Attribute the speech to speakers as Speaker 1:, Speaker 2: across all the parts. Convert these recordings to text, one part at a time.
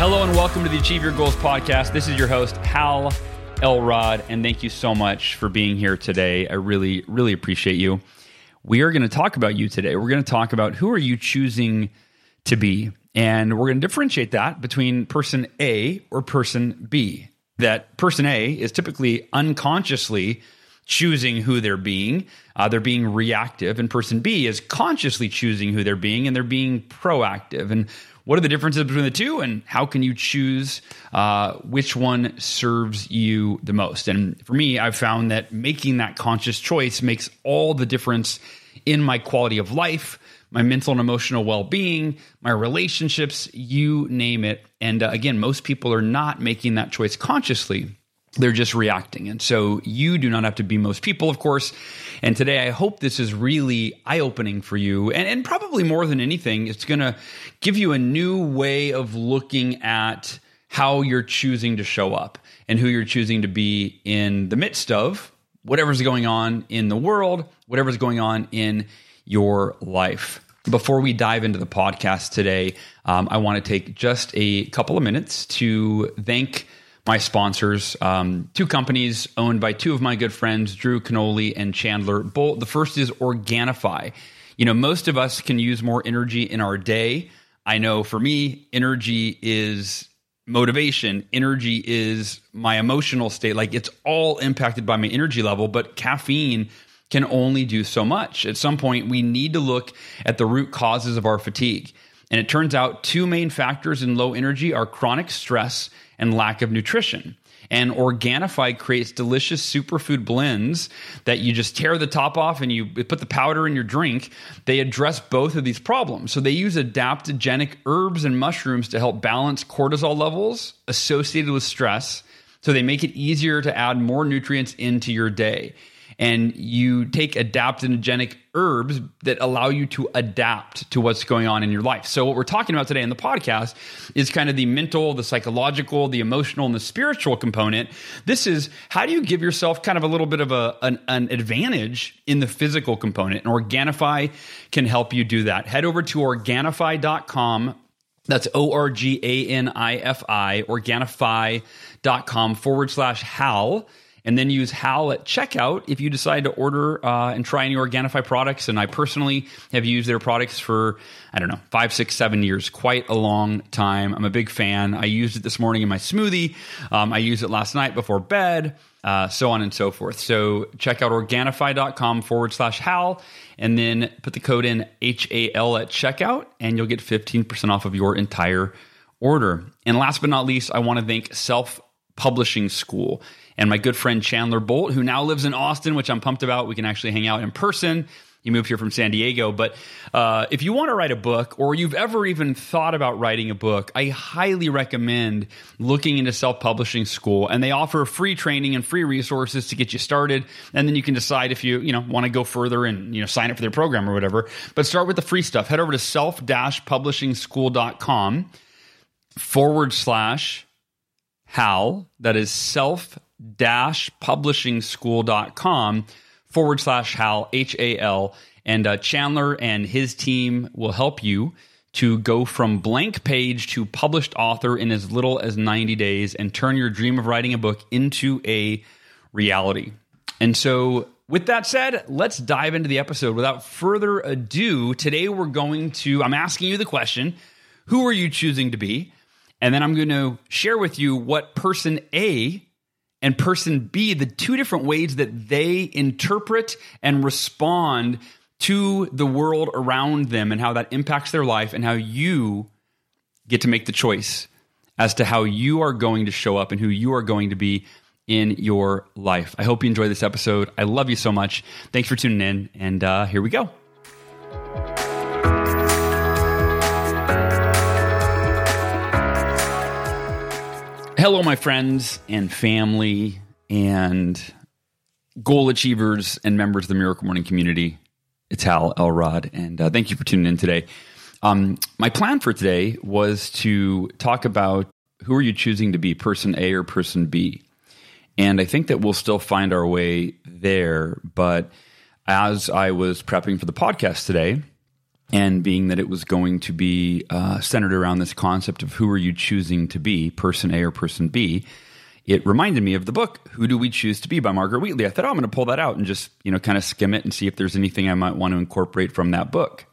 Speaker 1: Hello and welcome to the Achieve Your Goals podcast. This is your host, Hal Elrod, and thank you so much for being here today. I really, really appreciate you. We are going to talk about you today. We're going to talk about who are you choosing to be, and we're going to differentiate that between person A or person B. That person A is typically unconsciously choosing who they're being. Uh, they're being reactive, and person B is consciously choosing who they're being, and they're being proactive. And what are the differences between the two, and how can you choose uh, which one serves you the most? And for me, I've found that making that conscious choice makes all the difference in my quality of life, my mental and emotional well being, my relationships, you name it. And uh, again, most people are not making that choice consciously they're just reacting. And so you do not have to be most people, of course. And today I hope this is really eye opening for you. And, and probably more than anything, it's going to give you a new way of looking at how you're choosing to show up and who you're choosing to be in the midst of whatever's going on in the world, whatever's going on in your life. Before we dive into the podcast today, um, I want to take just a couple of minutes to thank my sponsors, um, two companies owned by two of my good friends, Drew Canole and Chandler Bolt. The first is Organifi. You know, most of us can use more energy in our day. I know for me, energy is motivation, energy is my emotional state. Like it's all impacted by my energy level, but caffeine can only do so much. At some point, we need to look at the root causes of our fatigue. And it turns out two main factors in low energy are chronic stress and lack of nutrition. And Organifi creates delicious superfood blends that you just tear the top off and you put the powder in your drink. They address both of these problems. So they use adaptogenic herbs and mushrooms to help balance cortisol levels associated with stress. So they make it easier to add more nutrients into your day and you take adaptogenic herbs that allow you to adapt to what's going on in your life. So, what we're talking about today in the podcast is kind of the mental, the psychological, the emotional, and the spiritual component. This is how do you give yourself kind of a little bit of a, an, an advantage in the physical component? And Organifi can help you do that. Head over to Organifi.com. That's O R G A N I F I, Organifi.com forward slash HAL and then use HAL at checkout if you decide to order uh, and try any Organifi products. And I personally have used their products for, I don't know, five, six, seven years, quite a long time. I'm a big fan. I used it this morning in my smoothie. Um, I used it last night before bed, uh, so on and so forth. So check out Organifi.com forward slash HAL and then put the code in HAL at checkout and you'll get 15% off of your entire order. And last but not least, I want to thank Self Publishing School and my good friend Chandler Bolt, who now lives in Austin, which I'm pumped about. We can actually hang out in person. He moved here from San Diego. But uh, if you want to write a book or you've ever even thought about writing a book, I highly recommend looking into self publishing school. And they offer free training and free resources to get you started. And then you can decide if you, you know, want to go further and, you know, sign up for their program or whatever. But start with the free stuff. Head over to self publishingschool.com forward slash HAL. That is self publishingschool.com forward slash Hal, H A L. And uh, Chandler and his team will help you to go from blank page to published author in as little as 90 days and turn your dream of writing a book into a reality. And so, with that said, let's dive into the episode. Without further ado, today we're going to, I'm asking you the question who are you choosing to be? And then I'm going to share with you what person A and person B, the two different ways that they interpret and respond to the world around them and how that impacts their life, and how you get to make the choice as to how you are going to show up and who you are going to be in your life. I hope you enjoy this episode. I love you so much. Thanks for tuning in, and uh, here we go. Hello, my friends and family and goal achievers and members of the Miracle Morning community. It's Hal Elrod, and uh, thank you for tuning in today. Um, my plan for today was to talk about who are you choosing to be, person A or person B. And I think that we'll still find our way there. But as I was prepping for the podcast today, and being that it was going to be uh, centered around this concept of who are you choosing to be, person A or person B, it reminded me of the book "Who Do We Choose to Be" by Margaret Wheatley. I thought, oh, I'm going to pull that out and just you know kind of skim it and see if there's anything I might want to incorporate from that book.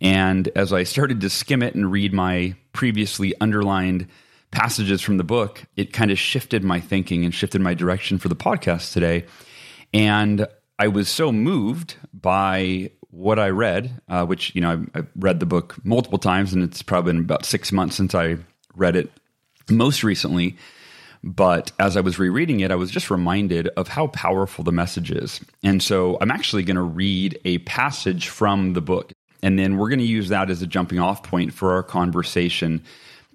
Speaker 1: And as I started to skim it and read my previously underlined passages from the book, it kind of shifted my thinking and shifted my direction for the podcast today. And I was so moved by what I read, uh, which you know I've, I've, read the book multiple times, and it's probably been about six months since I read it most recently. But as I was rereading it, I was just reminded of how powerful the message is. And so I'm actually going to read a passage from the book, and then we're going to use that as a jumping off point for our conversation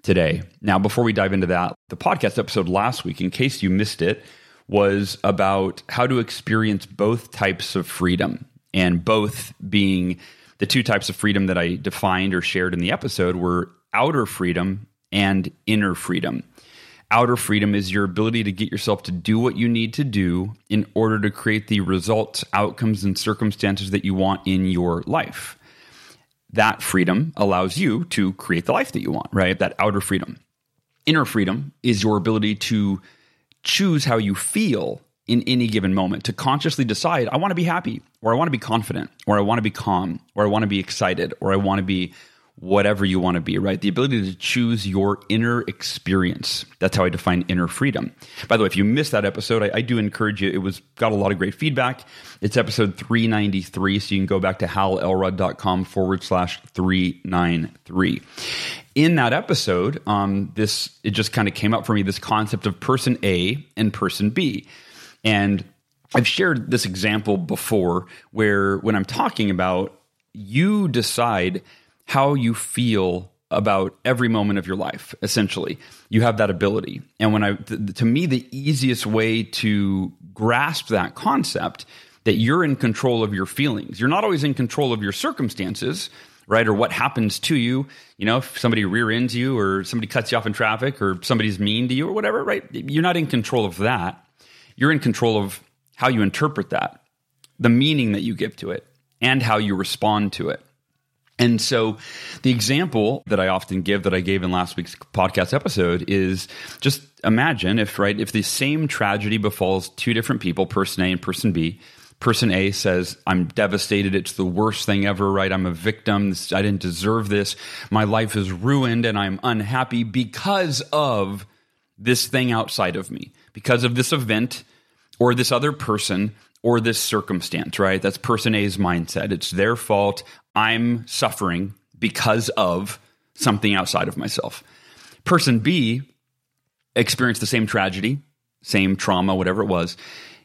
Speaker 1: today. Now, before we dive into that, the podcast episode last week, in case you missed it, was about how to experience both types of freedom and both being the two types of freedom that I defined or shared in the episode were outer freedom and inner freedom. Outer freedom is your ability to get yourself to do what you need to do in order to create the results, outcomes, and circumstances that you want in your life. That freedom allows you to create the life that you want, right? That outer freedom. Inner freedom is your ability to choose how you feel in any given moment to consciously decide I want to be happy or I want to be confident or I want to be calm or I want to be excited or I want to be whatever you want to be, right? The ability to choose your inner experience. That's how I define inner freedom. By the way, if you missed that episode, I, I, do encourage you. It was got a lot of great feedback. It's episode 393. So you can go back to halelrod.com forward slash 393. In that episode, um, this it just kind of came up for me this concept of person A and person B. And I've shared this example before where when I'm talking about you decide how you feel about every moment of your life essentially. You have that ability. And when i th- to me the easiest way to grasp that concept that you're in control of your feelings you're not always in control of your circumstances right or what happens to you. You know if somebody rear ends you or somebody cuts you off in traffic or somebody's mean to you or whatever right you're not in control of that you're in control of how you interpret that, the meaning that you give to it, and how you respond to it. And so, the example that I often give that I gave in last week's podcast episode is just imagine if, right, if the same tragedy befalls two different people, person A and person B. Person A says, I'm devastated. It's the worst thing ever, right? I'm a victim. I didn't deserve this. My life is ruined and I'm unhappy because of this thing outside of me because of this event or this other person or this circumstance, right? That's person A's mindset. It's their fault. I'm suffering because of something outside of myself. Person B experienced the same tragedy, same trauma, whatever it was,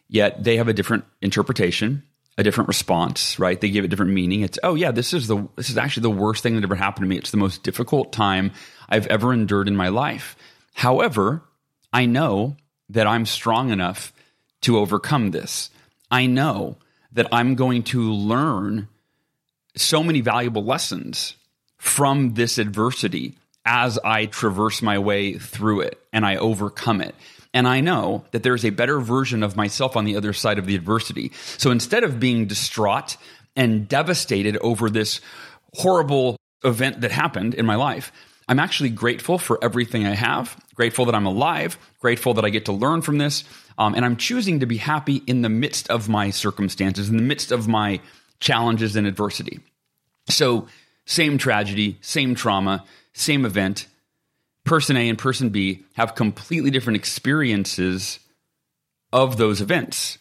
Speaker 1: yet they have a different interpretation, a different response, right? They give it different meaning. It's, oh yeah, this is the this is actually the worst thing that ever happened to me. It's the most difficult time I've ever endured in my life. However, I know that I'm strong enough to overcome this. I know that I'm going to learn so many valuable lessons from this adversity as I traverse my way through it and I overcome it. And I know that there's a better version of myself on the other side of the adversity. So instead of being distraught and devastated over this horrible event that happened in my life, I'm actually grateful for everything I have, grateful that I'm alive, grateful that I get to learn from this. Um, and I'm choosing to be happy in the midst of my circumstances, in the midst of my challenges and adversity. So, same tragedy, same trauma, same event. Person A and person B have completely different experiences of those events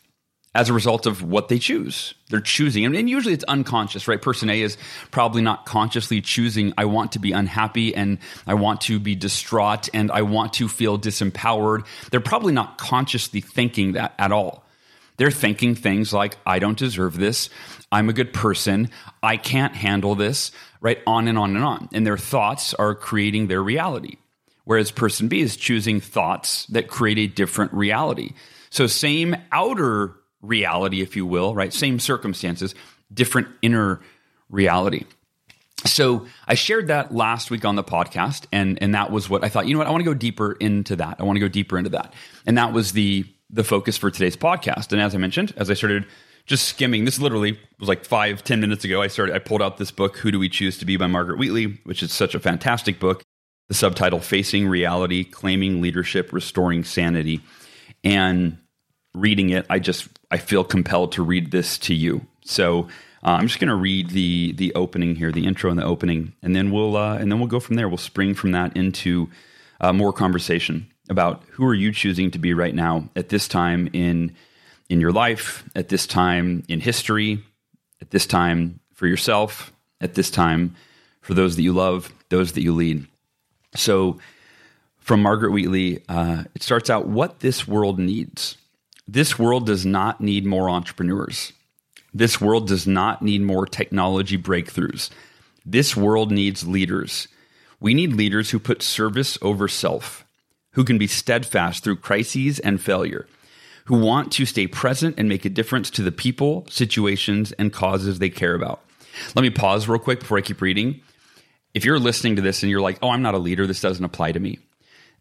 Speaker 1: as a result of what they choose. They're choosing, and usually it's unconscious, right? Person A is probably not consciously choosing, I want to be unhappy and I want to be distraught and I want to feel disempowered. They're probably not consciously thinking that at all. They're thinking things like, I don't deserve this. I'm a good person. I can't handle this, right? On and on and on. And their thoughts are creating their reality. whereas person B is choosing thoughts that create a different reality. So, same outer reality, if you will, right? Same circumstances, different inner reality. So I shared that last week on the podcast, and and that was what I thought. You know what? I want to go deeper into that. I want to go deeper into that, and that was the the focus for today's podcast. And as I mentioned, as I started just skimming, this literally was like five ten minutes ago. I started. I pulled out this book, "Who Do We Choose to Be" by Margaret Wheatley, which is such a fantastic book. The subtitle: "Facing Reality, Claiming Leadership, Restoring Sanity," and reading it, I just I feel compelled to read this to you. So uh, I'm just going to read the the opening here, the intro and the opening, and then we'll uh, and then we'll go from there. We'll spring from that into uh, more conversation about who are you choosing to be right now at this time in in your life, at this time in history, at this time for yourself, at this time for those that you love, those that you lead. So, from Margaret Wheatley, uh, it starts out what this world needs. This world does not need more entrepreneurs. This world does not need more technology breakthroughs. This world needs leaders. We need leaders who put service over self, who can be steadfast through crises and failure, who want to stay present and make a difference to the people, situations, and causes they care about. Let me pause real quick before I keep reading. If you're listening to this and you're like, oh, I'm not a leader, this doesn't apply to me,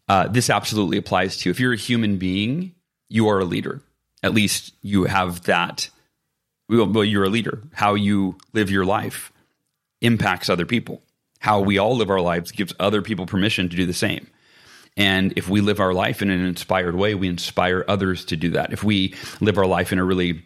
Speaker 1: uh, this absolutely applies to you. If you're a human being, you are a leader. At least you have that well, you're a leader. How you live your life impacts other people. How we all live our lives gives other people permission to do the same. And if we live our life in an inspired way, we inspire others to do that. If we live our life in a really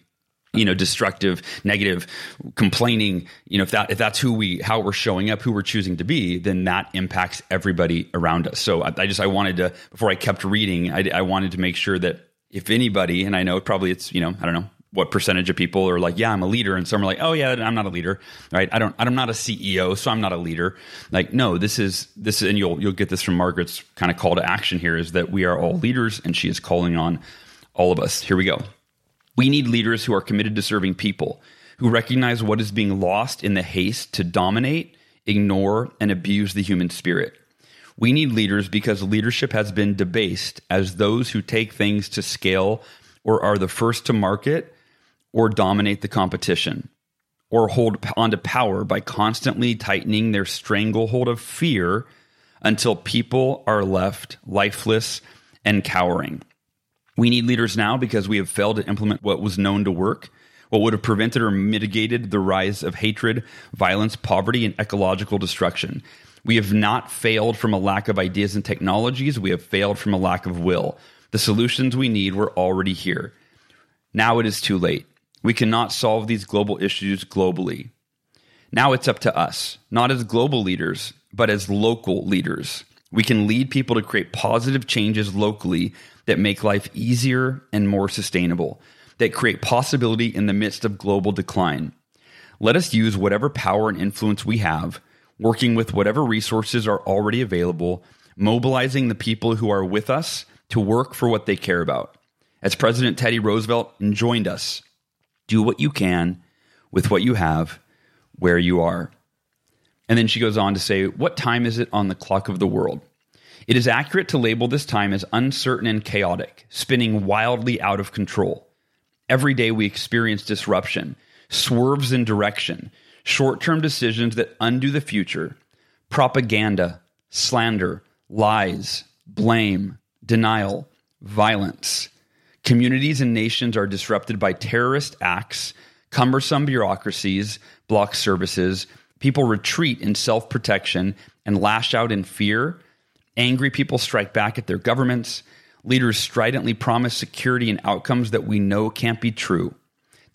Speaker 1: you know destructive negative complaining you know if that if that's who we how we're showing up who we're choosing to be then that impacts everybody around us so i, I just i wanted to before i kept reading I, I wanted to make sure that if anybody and i know probably it's you know i don't know what percentage of people are like, yeah, I'm a leader, and some are like, oh yeah, I'm not a leader, right? I don't, I'm not a CEO, so I'm not a leader. Like, no, this is this, and you'll you'll get this from Margaret's kind of call to action here is that we are all leaders, and she is calling on all of us. Here we go. We need leaders who are committed to serving people, who recognize what is being lost in the haste to dominate, ignore, and abuse the human spirit. We need leaders because leadership has been debased as those who take things to scale or are the first to market or dominate the competition or hold onto power by constantly tightening their stranglehold of fear until people are left lifeless and cowering. We need leaders now because we have failed to implement what was known to work, what would have prevented or mitigated the rise of hatred, violence, poverty, and ecological destruction. We have not failed from a lack of ideas and technologies, we have failed from a lack of will. The solutions we need were already here. Now it is too late. We cannot solve these global issues globally. Now it's up to us, not as global leaders, but as local leaders. We can lead people to create positive changes locally that make life easier and more sustainable, that create possibility in the midst of global decline. Let us use whatever power and influence we have, working with whatever resources are already available, mobilizing the people who are with us to work for what they care about. As President Teddy Roosevelt enjoined us, do what you can with what you have where you are. And then she goes on to say, What time is it on the clock of the world? It is accurate to label this time as uncertain and chaotic, spinning wildly out of control. Every day we experience disruption, swerves in direction, short term decisions that undo the future, propaganda, slander, lies, blame, denial, violence. Communities and nations are disrupted by terrorist acts, cumbersome bureaucracies block services, people retreat in self protection and lash out in fear. Angry people strike back at their governments. Leaders stridently promise security and outcomes that we know can't be true.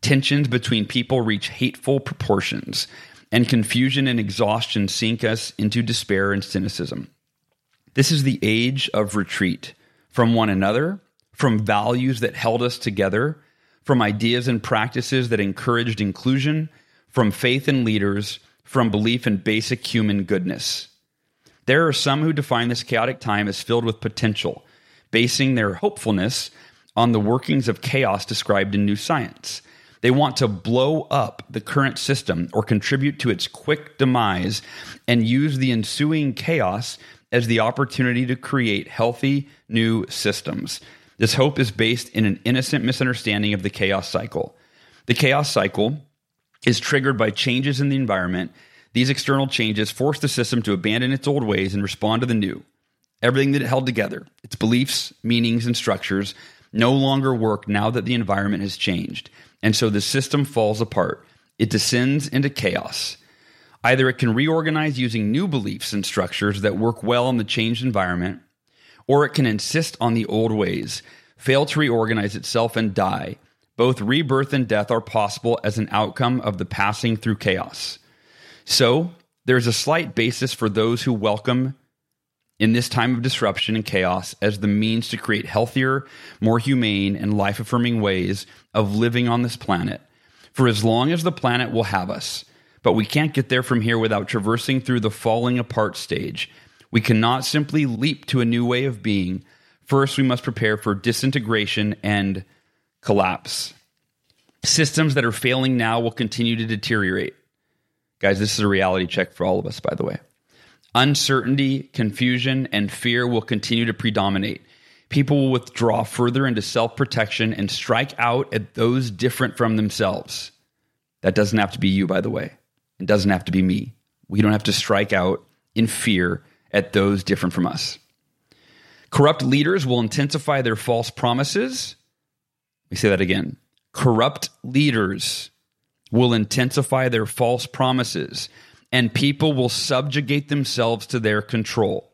Speaker 1: Tensions between people reach hateful proportions, and confusion and exhaustion sink us into despair and cynicism. This is the age of retreat from one another from values that held us together, from ideas and practices that encouraged inclusion, from faith in leaders, from belief in basic human goodness. There are some who define this chaotic time as filled with potential, basing their hopefulness on the workings of chaos described in New Science. They want to blow up the current system or contribute to its quick demise and use the ensuing chaos as the opportunity to create healthy new systems. This hope is based in an innocent misunderstanding of the chaos cycle. The chaos cycle is triggered by changes in the environment. These external changes force the system to abandon its old ways and respond to the new. Everything that it held together, its beliefs, meanings, and structures, no longer work now that the environment has changed. And so the system falls apart. It descends into chaos. Either it can reorganize using new beliefs and structures that work well in the changed environment, or it can insist on the old ways, fail to reorganize itself, and die. Both rebirth and death are possible as an outcome of the passing through chaos. So, there's a slight basis for those who welcome in this time of disruption and chaos as the means to create healthier, more humane, and life affirming ways of living on this planet for as long as the planet will have us. But we can't get there from here without traversing through the falling apart stage. We cannot simply leap to a new way of being. First, we must prepare for disintegration and collapse. Systems that are failing now will continue to deteriorate. Guys, this is a reality check for all of us, by the way. Uncertainty, confusion, and fear will continue to predominate. People will withdraw further into self protection and strike out at those different from themselves. That doesn't have to be you, by the way. It doesn't have to be me. We don't have to strike out in fear at those different from us. Corrupt leaders will intensify their false promises. Let me say that again. Corrupt leaders will intensify their false promises, and people will subjugate themselves to their control.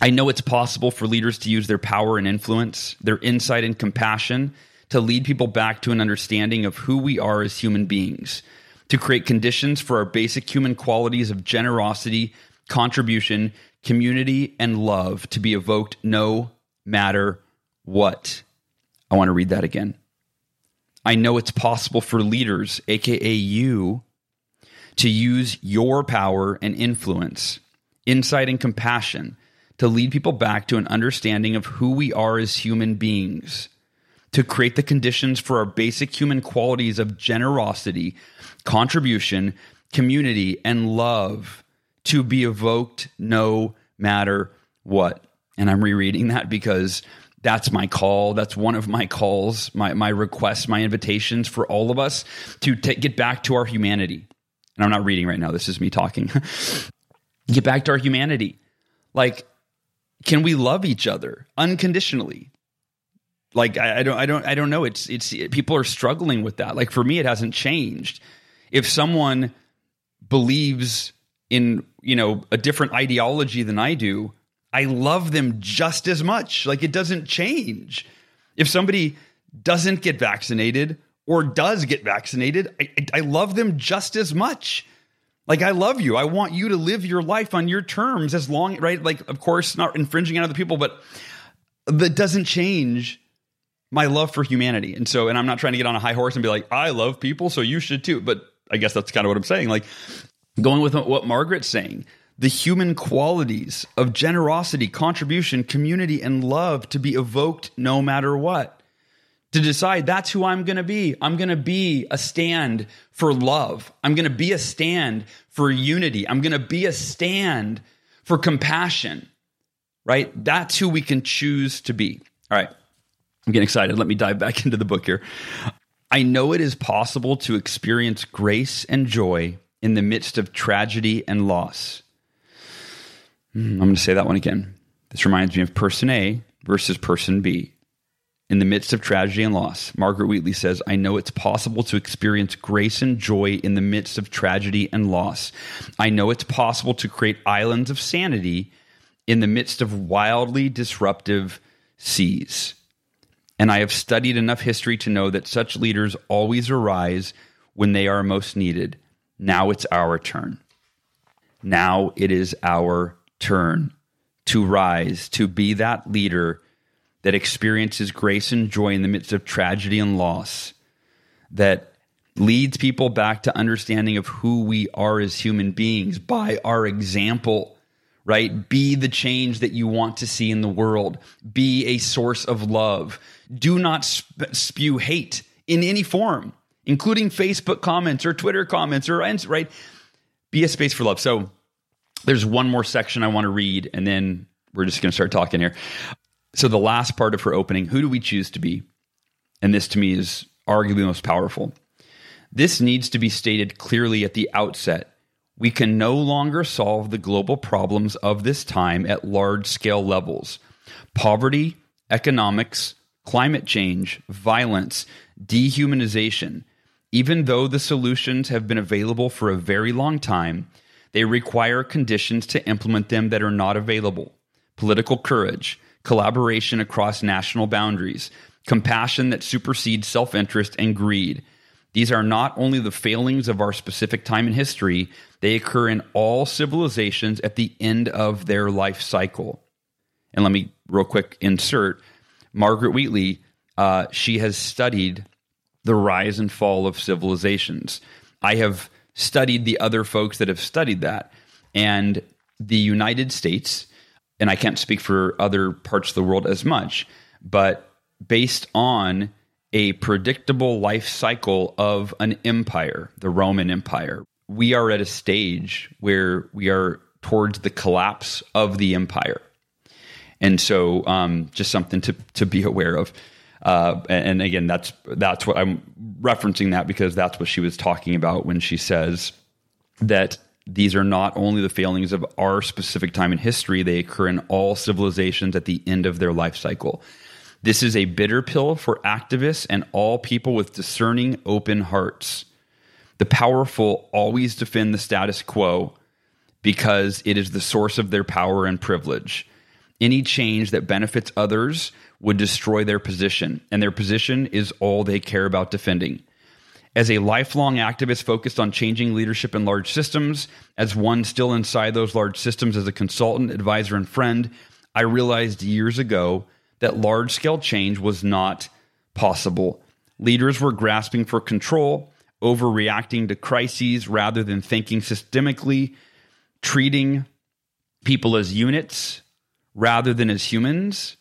Speaker 1: I know it's possible for leaders to use their power and influence, their insight and compassion to lead people back to an understanding of who we are as human beings, to create conditions for our basic human qualities of generosity, contribution, community, and love to be evoked no matter what. I want to read that again. I know it's possible for leaders, aka you, to use your power and influence, insight and compassion to lead people back to an understanding of who we are as human beings, to create the conditions for our basic human qualities of generosity, contribution, community, and love to be evoked no matter what. And I'm rereading that because that's my call. That's one of my calls, my, my requests, my invitations for all of us to t- get back to our humanity. And I'm not reading right now, this is me talking. get back to our humanity. Like, can we love each other unconditionally? Like I, I, don't I don't I don't know. It's it's people are struggling with that. Like for me, it hasn't changed. If someone believes in you know a different ideology than I do, I love them just as much. Like it doesn't change. If somebody doesn't get vaccinated or does get vaccinated, I, I love them just as much. Like I love you. I want you to live your life on your terms as long, right? Like, of course, not infringing on other people, but that doesn't change my love for humanity. And so, and I'm not trying to get on a high horse and be like, I love people, so you should too. But I guess that's kind of what I'm saying. Like going with what Margaret's saying, the human qualities of generosity, contribution, community, and love to be evoked no matter what to decide that's who I'm going to be. I'm going to be a stand for love. I'm going to be a stand for unity. I'm going to be a stand for compassion, right? That's who we can choose to be. All right. I'm getting excited. Let me dive back into the book here. I know it is possible to experience grace and joy in the midst of tragedy and loss. Hmm, I'm going to say that one again. This reminds me of person A versus person B in the midst of tragedy and loss. Margaret Wheatley says, I know it's possible to experience grace and joy in the midst of tragedy and loss. I know it's possible to create islands of sanity in the midst of wildly disruptive seas. And I have studied enough history to know that such leaders always arise when they are most needed. Now it's our turn. Now it is our turn to rise, to be that leader that experiences grace and joy in the midst of tragedy and loss, that leads people back to understanding of who we are as human beings by our example, right? Be the change that you want to see in the world, be a source of love. Do not sp- spew hate in any form, including Facebook comments or Twitter comments or right? Be a space for love. So, there's one more section I want to read, and then we're just going to start talking here. So, the last part of her opening who do we choose to be? And this to me is arguably most powerful. This needs to be stated clearly at the outset. We can no longer solve the global problems of this time at large scale levels. Poverty, economics, climate change, violence, dehumanization, even though the solutions have been available for a very long time, they require conditions to implement them that are not available political courage, collaboration across national boundaries, compassion that supersedes self interest and greed. These are not only the failings of our specific time in history, they occur in all civilizations at the end of their life cycle. And let me, real quick, insert Margaret Wheatley. Uh, she has studied the rise and fall of civilizations. I have studied the other folks that have studied that. And the United States, and I can't speak for other parts of the world as much, but based on a predictable life cycle of an empire, the Roman Empire, we are at a stage where we are towards the collapse of the empire. And so, um, just something to, to be aware of. Uh, and again, that's that's what I'm referencing that because that's what she was talking about when she says that these are not only the failings of our specific time in history; they occur in all civilizations at the end of their life cycle. This is a bitter pill for activists and all people with discerning, open hearts. The powerful always defend the status quo because it is the source of their power and privilege. Any change that benefits others would destroy their position, and their position is all they care about defending. As a lifelong activist focused on changing leadership in large systems, as one still inside those large systems as a consultant, advisor, and friend, I realized years ago that large scale change was not possible. Leaders were grasping for control, overreacting to crises rather than thinking systemically, treating people as units rather than as humans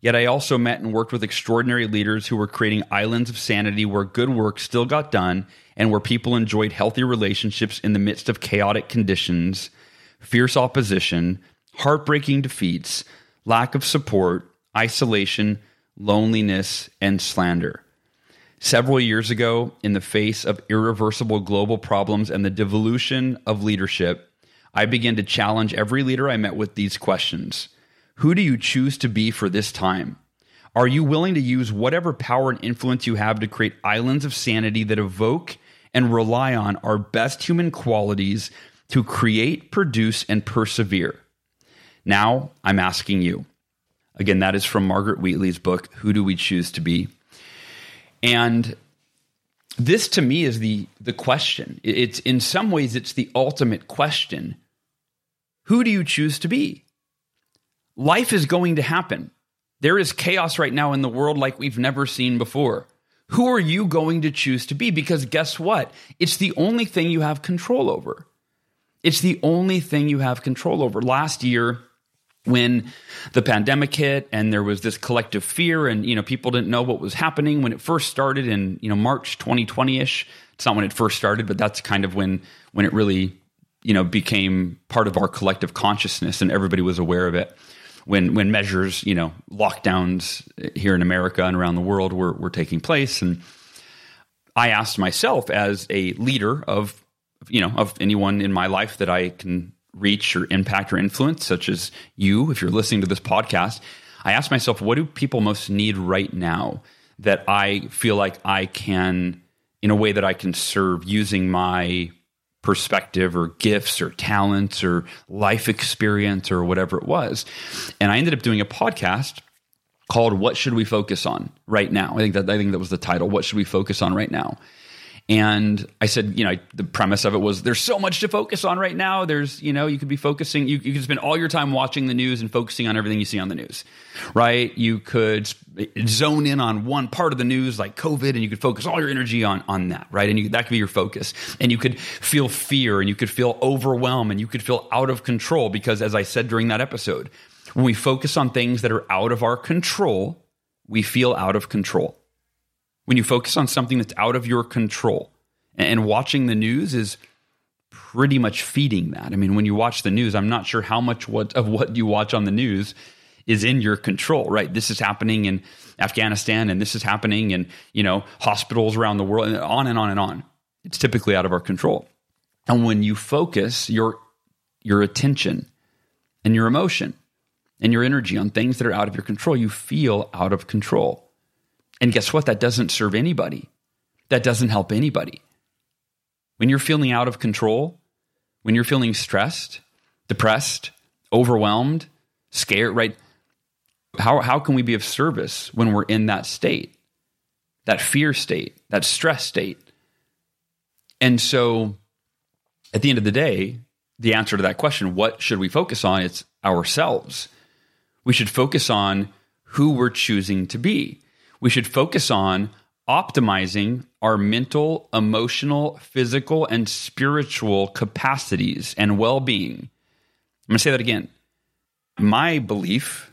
Speaker 1: Yet I also met and worked with extraordinary leaders who were creating islands of sanity where good work still got done and where people enjoyed healthy relationships in the midst of chaotic conditions, fierce opposition, heartbreaking defeats, lack of support, isolation, loneliness, and slander. Several years ago, in the face of irreversible global problems and the devolution of leadership, I began to challenge every leader I met with these questions. Who do you choose to be for this time? Are you willing to use whatever power and influence you have to create islands of sanity that evoke and rely on our best human qualities to create, produce, and persevere? Now I'm asking you. Again, that is from Margaret Wheatley's book, Who Do We Choose to Be? And this to me is the the question. It's in some ways it's the ultimate question. Who do you choose to be? Life is going to happen. There is chaos right now in the world like we've never seen before. Who are you going to choose to be? Because guess what? It's the only thing you have control over. It's the only thing you have control over. Last year, when the pandemic hit and there was this collective fear and you know people didn't know what was happening when it first started in you know March 2020ish it's not when it first started but that's kind of when when it really you know became part of our collective consciousness and everybody was aware of it when when measures, you know, lockdowns here in America and around the world were were taking place, and I asked myself as a leader of you know of anyone in my life that I can reach or impact or influence, such as you, if you're listening to this podcast, I asked myself, what do people most need right now that I feel like I can, in a way that I can serve using my perspective or gifts or talents or life experience or whatever it was. And I ended up doing a podcast called What Should We Focus On Right Now? I think that I think that was the title. What should we focus on right now? And I said, you know, the premise of it was there's so much to focus on right now. There's, you know, you could be focusing, you, you could spend all your time watching the news and focusing on everything you see on the news, right? You could zone in on one part of the news like COVID and you could focus all your energy on, on that, right? And you, that could be your focus. And you could feel fear and you could feel overwhelmed and you could feel out of control because, as I said during that episode, when we focus on things that are out of our control, we feel out of control when you focus on something that's out of your control. And watching the news is pretty much feeding that. I mean, when you watch the news, I'm not sure how much what of what you watch on the news is in your control, right? This is happening in Afghanistan and this is happening in, you know, hospitals around the world and on and on and on. It's typically out of our control. And when you focus your your attention and your emotion and your energy on things that are out of your control, you feel out of control. And guess what? That doesn't serve anybody. That doesn't help anybody. When you're feeling out of control, when you're feeling stressed, depressed, overwhelmed, scared, right? How, how can we be of service when we're in that state, that fear state, that stress state? And so at the end of the day, the answer to that question, what should we focus on? It's ourselves. We should focus on who we're choosing to be. We should focus on optimizing our mental, emotional, physical, and spiritual capacities and well being. I'm going to say that again. My belief,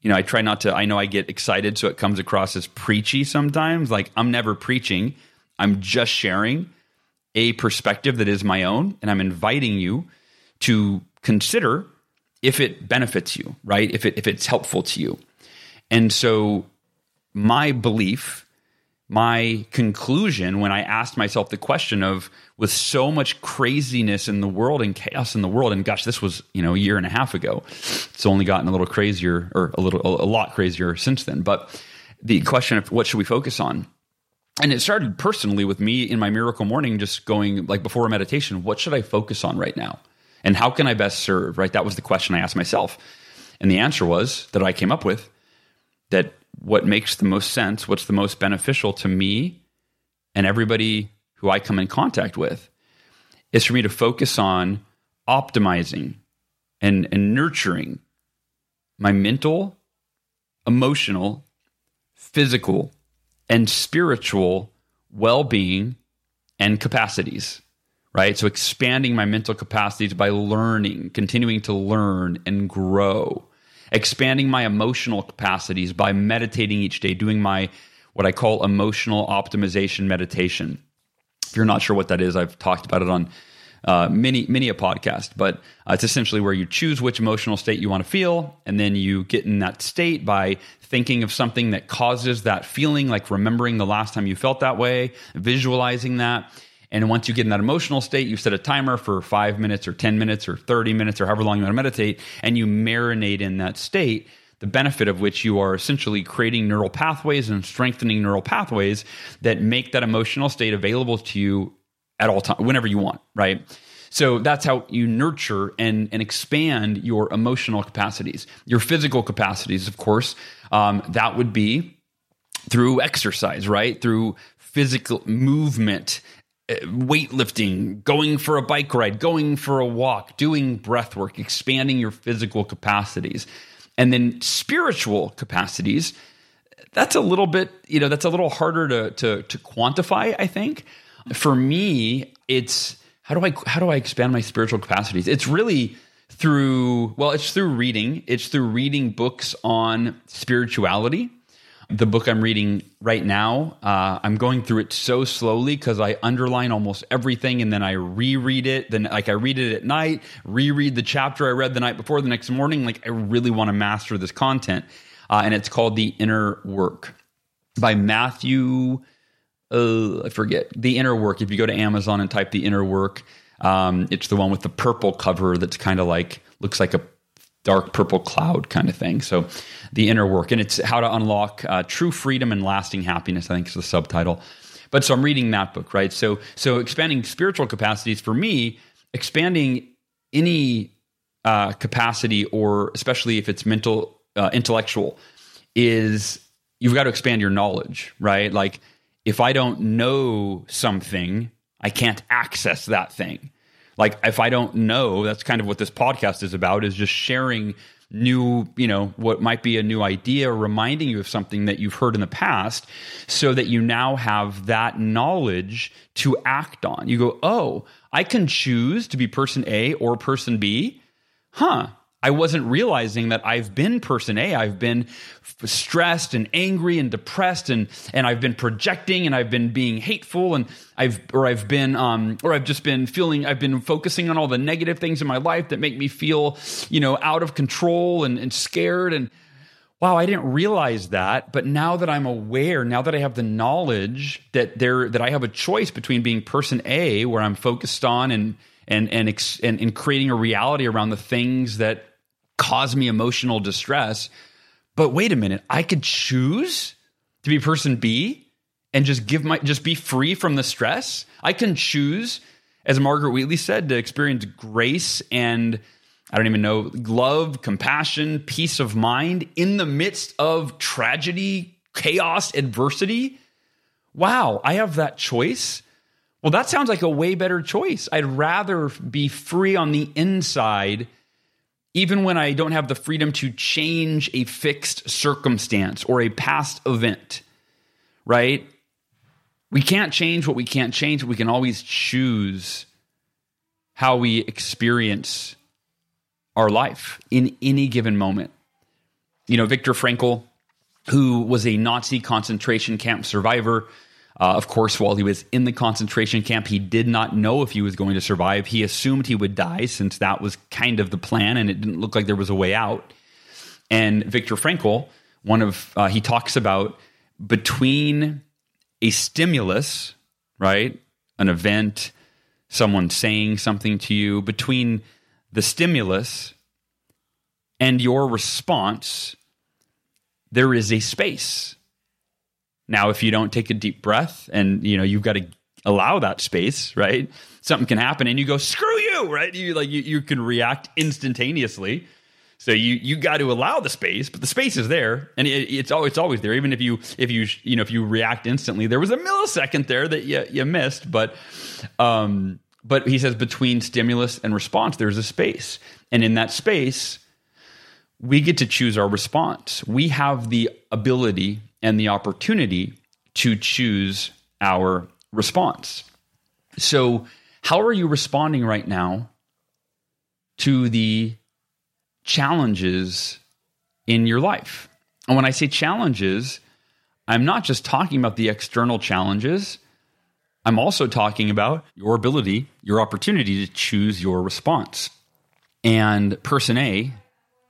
Speaker 1: you know, I try not to, I know I get excited, so it comes across as preachy sometimes. Like I'm never preaching, I'm just sharing a perspective that is my own, and I'm inviting you to consider if it benefits you, right? If it if it's helpful to you. And so my belief, my conclusion when I asked myself the question of with so much craziness in the world and chaos in the world, and gosh, this was, you know, a year and a half ago. It's only gotten a little crazier or a little a lot crazier since then. But the question of what should we focus on? and it started personally with me in my miracle morning just going like before a meditation what should i focus on right now and how can i best serve right that was the question i asked myself and the answer was that i came up with that what makes the most sense what's the most beneficial to me and everybody who i come in contact with is for me to focus on optimizing and, and nurturing my mental emotional physical and spiritual well being and capacities, right? So expanding my mental capacities by learning, continuing to learn and grow, expanding my emotional capacities by meditating each day, doing my what I call emotional optimization meditation. If you're not sure what that is, I've talked about it on uh, many many a podcast, but uh, it's essentially where you choose which emotional state you want to feel, and then you get in that state by thinking of something that causes that feeling, like remembering the last time you felt that way, visualizing that. And once you get in that emotional state, you set a timer for five minutes or 10 minutes or 30 minutes or however long you want to meditate, and you marinate in that state. The benefit of which you are essentially creating neural pathways and strengthening neural pathways that make that emotional state available to you at all time, whenever you want, right? So that's how you nurture and, and expand your emotional capacities. Your physical capacities, of course, um, that would be through exercise, right? Through physical movement, weightlifting, going for a bike ride, going for a walk, doing breath work, expanding your physical capacities. And then spiritual capacities, that's a little bit, you know, that's a little harder to, to, to quantify, I think for me, it's how do I how do I expand my spiritual capacities? It's really through well, it's through reading. It's through reading books on spirituality. The book I'm reading right now, uh, I'm going through it so slowly because I underline almost everything and then I reread it. Then, like, I read it at night, reread the chapter I read the night before the next morning. Like, I really want to master this content. Uh, and it's called The Inner Work by Matthew uh, I forget the inner work. If you go to Amazon and type the inner work, um, it's the one with the purple cover that's kind of like looks like a dark purple cloud kind of thing. So the inner work, and it's how to unlock uh, true freedom and lasting happiness. I think is the subtitle. But so I'm reading that book, right? So so expanding spiritual capacities for me, expanding any uh, capacity, or especially if it's mental, uh, intellectual, is you've got to expand your knowledge, right? Like if I don't know something, I can't access that thing. Like if I don't know, that's kind of what this podcast is about is just sharing new, you know, what might be a new idea reminding you of something that you've heard in the past so that you now have that knowledge to act on. You go, "Oh, I can choose to be person A or person B." Huh. I wasn't realizing that I've been person A. I've been stressed and angry and depressed and and I've been projecting and I've been being hateful and I've or I've been um or I've just been feeling I've been focusing on all the negative things in my life that make me feel, you know, out of control and, and scared and wow, I didn't realize that. But now that I'm aware, now that I have the knowledge that there that I have a choice between being person A, where I'm focused on and and and and, and creating a reality around the things that cause me emotional distress. But wait a minute, I could choose to be person B and just give my just be free from the stress. I can choose, as Margaret Wheatley said, to experience grace and I don't even know, love, compassion, peace of mind in the midst of tragedy, chaos, adversity. Wow, I have that choice. Well, that sounds like a way better choice. I'd rather be free on the inside even when I don't have the freedom to change a fixed circumstance or a past event, right? We can't change what we can't change, we can always choose how we experience our life in any given moment. You know, Viktor Frankl, who was a Nazi concentration camp survivor, uh, of course, while he was in the concentration camp, he did not know if he was going to survive. He assumed he would die since that was kind of the plan and it didn't look like there was a way out. And Viktor Frankl, one of, uh, he talks about between a stimulus, right? An event, someone saying something to you, between the stimulus and your response, there is a space now, if you don't take a deep breath and you know you've got to allow that space, right? Something can happen and you go, screw you, right? You like you, you can react instantaneously. So you you got to allow the space, but the space is there, and it, it's always it's always there. Even if you if you you know if you react instantly, there was a millisecond there that you you missed, but um, but he says between stimulus and response, there's a space, and in that space, we get to choose our response. We have the ability and the opportunity to choose our response. So, how are you responding right now to the challenges in your life? And when I say challenges, I'm not just talking about the external challenges. I'm also talking about your ability, your opportunity to choose your response. And person A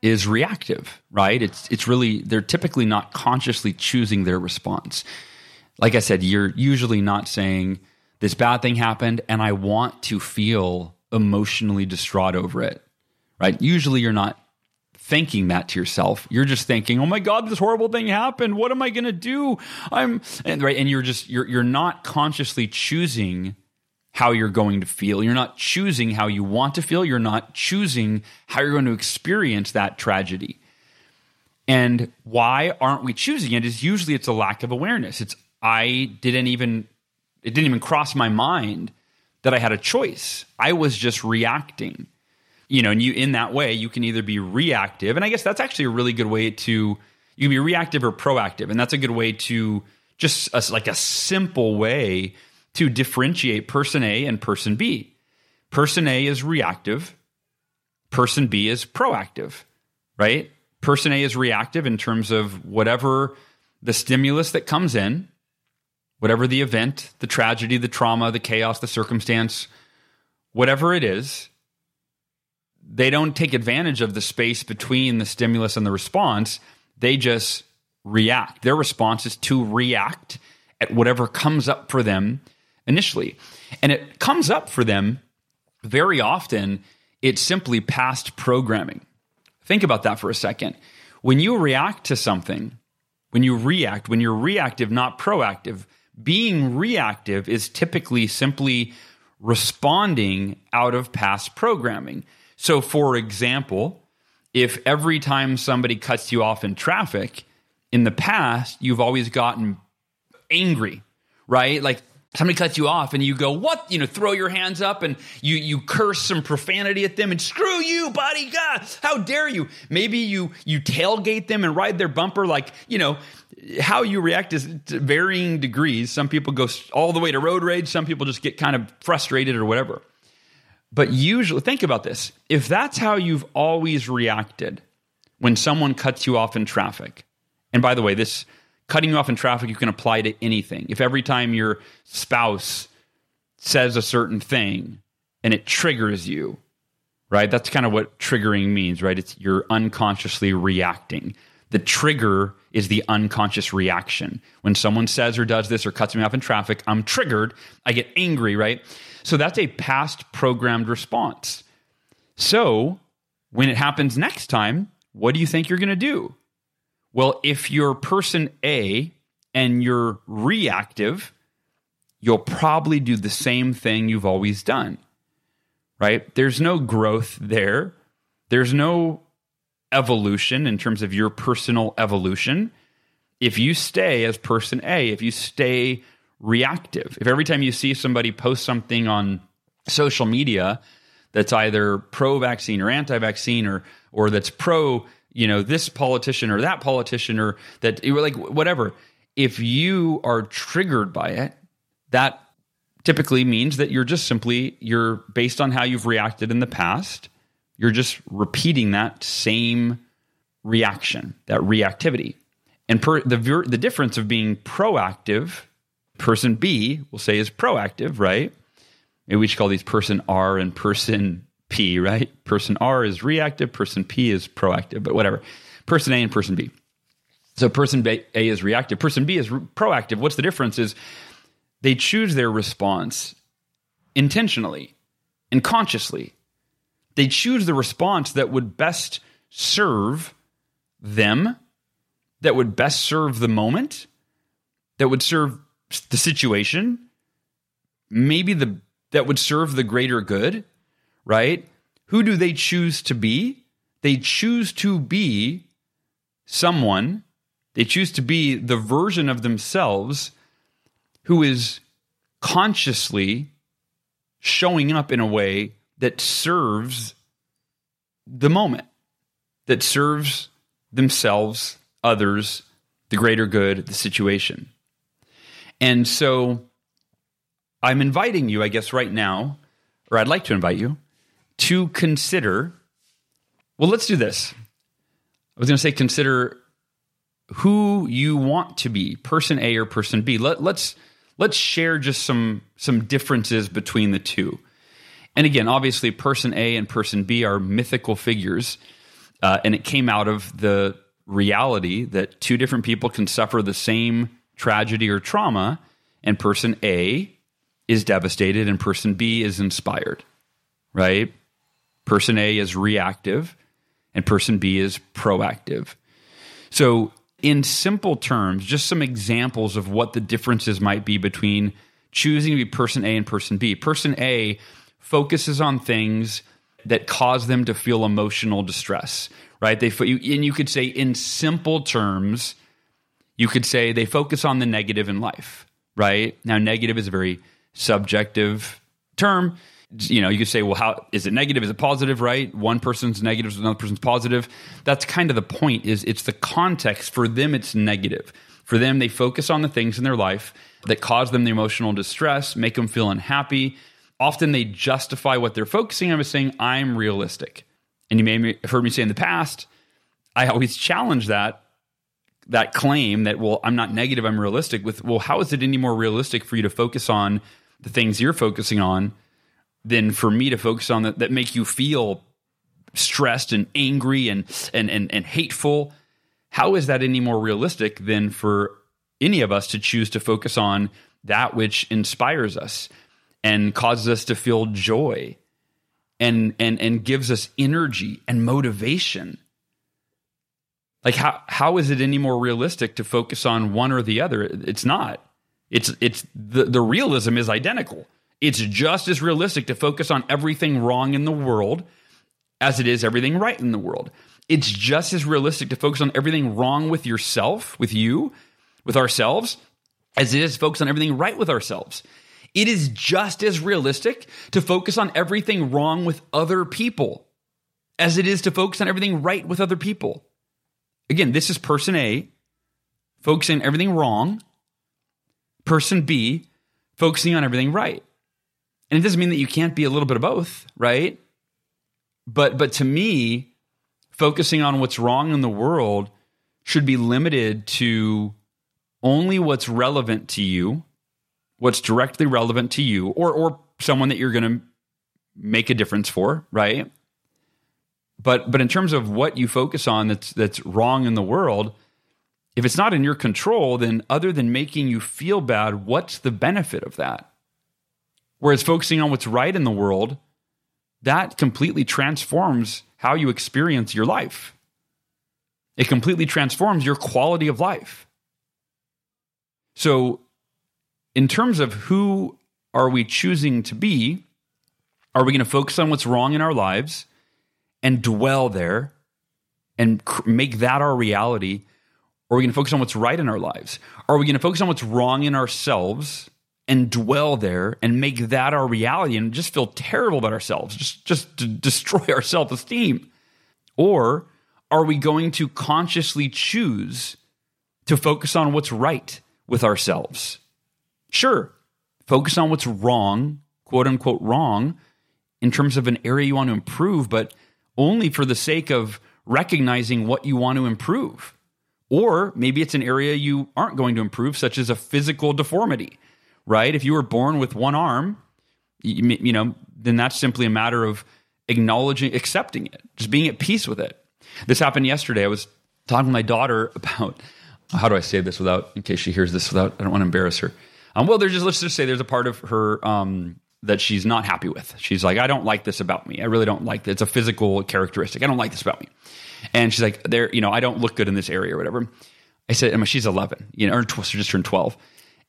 Speaker 1: is reactive, right? It's it's really they're typically not consciously choosing their response. Like I said, you're usually not saying this bad thing happened and I want to feel emotionally distraught over it. Right? Usually you're not thinking that to yourself. You're just thinking, "Oh my god, this horrible thing happened. What am I going to do?" I'm and right and you're just you're you're not consciously choosing how you're going to feel. You're not choosing how you want to feel. You're not choosing how you're going to experience that tragedy. And why aren't we choosing it is usually it's a lack of awareness. It's I didn't even it didn't even cross my mind that I had a choice. I was just reacting. You know, and you in that way you can either be reactive and I guess that's actually a really good way to you can be reactive or proactive and that's a good way to just a, like a simple way to differentiate person A and person B. Person A is reactive, person B is proactive, right? Person A is reactive in terms of whatever the stimulus that comes in, whatever the event, the tragedy, the trauma, the chaos, the circumstance, whatever it is, they don't take advantage of the space between the stimulus and the response. They just react. Their response is to react at whatever comes up for them initially. And it comes up for them very often, it's simply past programming. Think about that for a second. When you react to something, when you react, when you're reactive, not proactive, being reactive is typically simply responding out of past programming. So, for example, if every time somebody cuts you off in traffic, in the past, you've always gotten angry, right? Like somebody cuts you off and you go what? You know throw your hands up and you you curse some profanity at them and screw you buddy god how dare you? Maybe you you tailgate them and ride their bumper like you know how you react is varying degrees. Some people go all the way to road rage. Some people just get kind of frustrated or whatever. But usually, think about this. If that's how you've always reacted when someone cuts you off in traffic, and by the way, this cutting you off in traffic, you can apply to anything. If every time your spouse says a certain thing and it triggers you, right? That's kind of what triggering means, right? It's you're unconsciously reacting. The trigger is the unconscious reaction. When someone says or does this or cuts me off in traffic, I'm triggered. I get angry, right? So that's a past programmed response. So when it happens next time, what do you think you're going to do? Well, if you're person A and you're reactive, you'll probably do the same thing you've always done, right? There's no growth there. There's no evolution in terms of your personal evolution. If you stay as person A, if you stay reactive, if every time you see somebody post something on social media that's either pro vaccine or anti vaccine or, or that's pro you know this politician or that politician or that like whatever. If you are triggered by it that typically means that you're just simply you're based on how you've reacted in the past you're just repeating that same reaction that reactivity. And per, the the difference of being proactive person b will say is proactive right? Maybe we should call these person r and person P, right? Person R is reactive, person P is proactive, but whatever. Person A and person B. So person A is reactive, person B is proactive. What's the difference is they choose their response intentionally and consciously. They choose the response that would best serve them, that would best serve the moment, that would serve the situation, maybe the that would serve the greater good right? Who do they choose to be? They choose to be someone, they choose to be the version of themselves who is consciously showing up in a way that serves the moment, that serves themselves, others, the greater good, the situation. And so I'm inviting you, I guess, right now, or I'd like to invite you to consider. Well, let's do this. I was going to say consider who you want to be, person A or person B. Let, let's let's share just some some differences between the two. And again, obviously, person A and person B are mythical figures, uh, and it came out of the reality that two different people can suffer the same tragedy or trauma, and person A is devastated and person B is inspired, right? Person A is reactive and person B is proactive. So, in simple terms, just some examples of what the differences might be between choosing to be person A and person B. Person A focuses on things that cause them to feel emotional distress, right? They and you could say in simple terms, you could say they focus on the negative in life, right? Now, negative is a very subjective term you know, you could say, well, how is it negative? Is it positive? Right? One person's negative, another person's positive. That's kind of the point. Is it's the context for them? It's negative. For them, they focus on the things in their life that cause them the emotional distress, make them feel unhappy. Often they justify what they're focusing on by saying, "I'm realistic." And you may have heard me say in the past, I always challenge that that claim that well, I'm not negative, I'm realistic. With well, how is it any more realistic for you to focus on the things you're focusing on? Than for me to focus on that that make you feel stressed and angry and and and, and hateful. How is that any more realistic than for any of us to choose to focus on that which inspires us and causes us to feel joy and and and gives us energy and motivation? Like how how is it any more realistic to focus on one or the other? It's not. It's it's the the realism is identical it's just as realistic to focus on everything wrong in the world as it is everything right in the world. It's just as realistic to focus on everything wrong with yourself, with you, with ourselves, as it is to focus on everything right with ourselves. It is just as realistic to focus on everything wrong with other people as it is to focus on everything right with other people. Again, this is person A focusing on everything wrong, person B focusing on everything right. And it doesn't mean that you can't be a little bit of both, right? But but to me, focusing on what's wrong in the world should be limited to only what's relevant to you, what's directly relevant to you, or or someone that you're going to make a difference for, right? But but in terms of what you focus on that's that's wrong in the world, if it's not in your control, then other than making you feel bad, what's the benefit of that? Whereas focusing on what's right in the world, that completely transforms how you experience your life. It completely transforms your quality of life. So, in terms of who are we choosing to be, are we going to focus on what's wrong in our lives and dwell there and make that our reality? Or are we going to focus on what's right in our lives? Are we going to focus on what's wrong in ourselves and dwell there and make that our reality and just feel terrible about ourselves, just, just to destroy our self esteem? Or are we going to consciously choose to focus on what's right with ourselves? Sure, focus on what's wrong, quote unquote wrong, in terms of an area you want to improve, but only for the sake of recognizing what you want to improve. Or maybe it's an area you aren't going to improve, such as a physical deformity, right? If you were born with one arm, you, you know, then that's simply a matter of acknowledging, accepting it, just being at peace with it. This happened yesterday. I was talking to my daughter about how do I say this without, in case she hears this without, I don't want to embarrass her. Um, well, there's just, let's just say there's a part of her um, that she's not happy with. She's like, I don't like this about me. I really don't like this. It's a physical characteristic. I don't like this about me. And she's like, there, you know, I don't look good in this area or whatever. I said, Emma, she's 11, you know, or she just turned 12.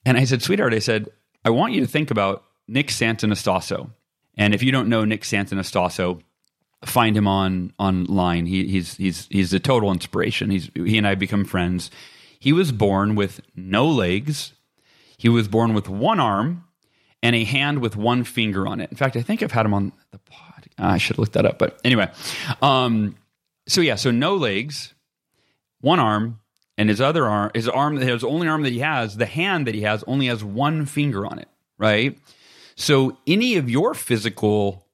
Speaker 1: And I said, sweetheart, I said, I want you to think about Nick Santonastasso. And if you don't know Nick Santonastasso, find him on online. He, he's he's he's a total inspiration. He's he and I become friends. He was born with no legs. He was born with one arm and a hand with one finger on it. In fact, I think I've had him on the pod. I should looked that up, but anyway. Um, so yeah, so no legs, one arm, and his other arm, his arm, his only arm that he has, the hand that he has, only has one finger on it. Right. So any of your physical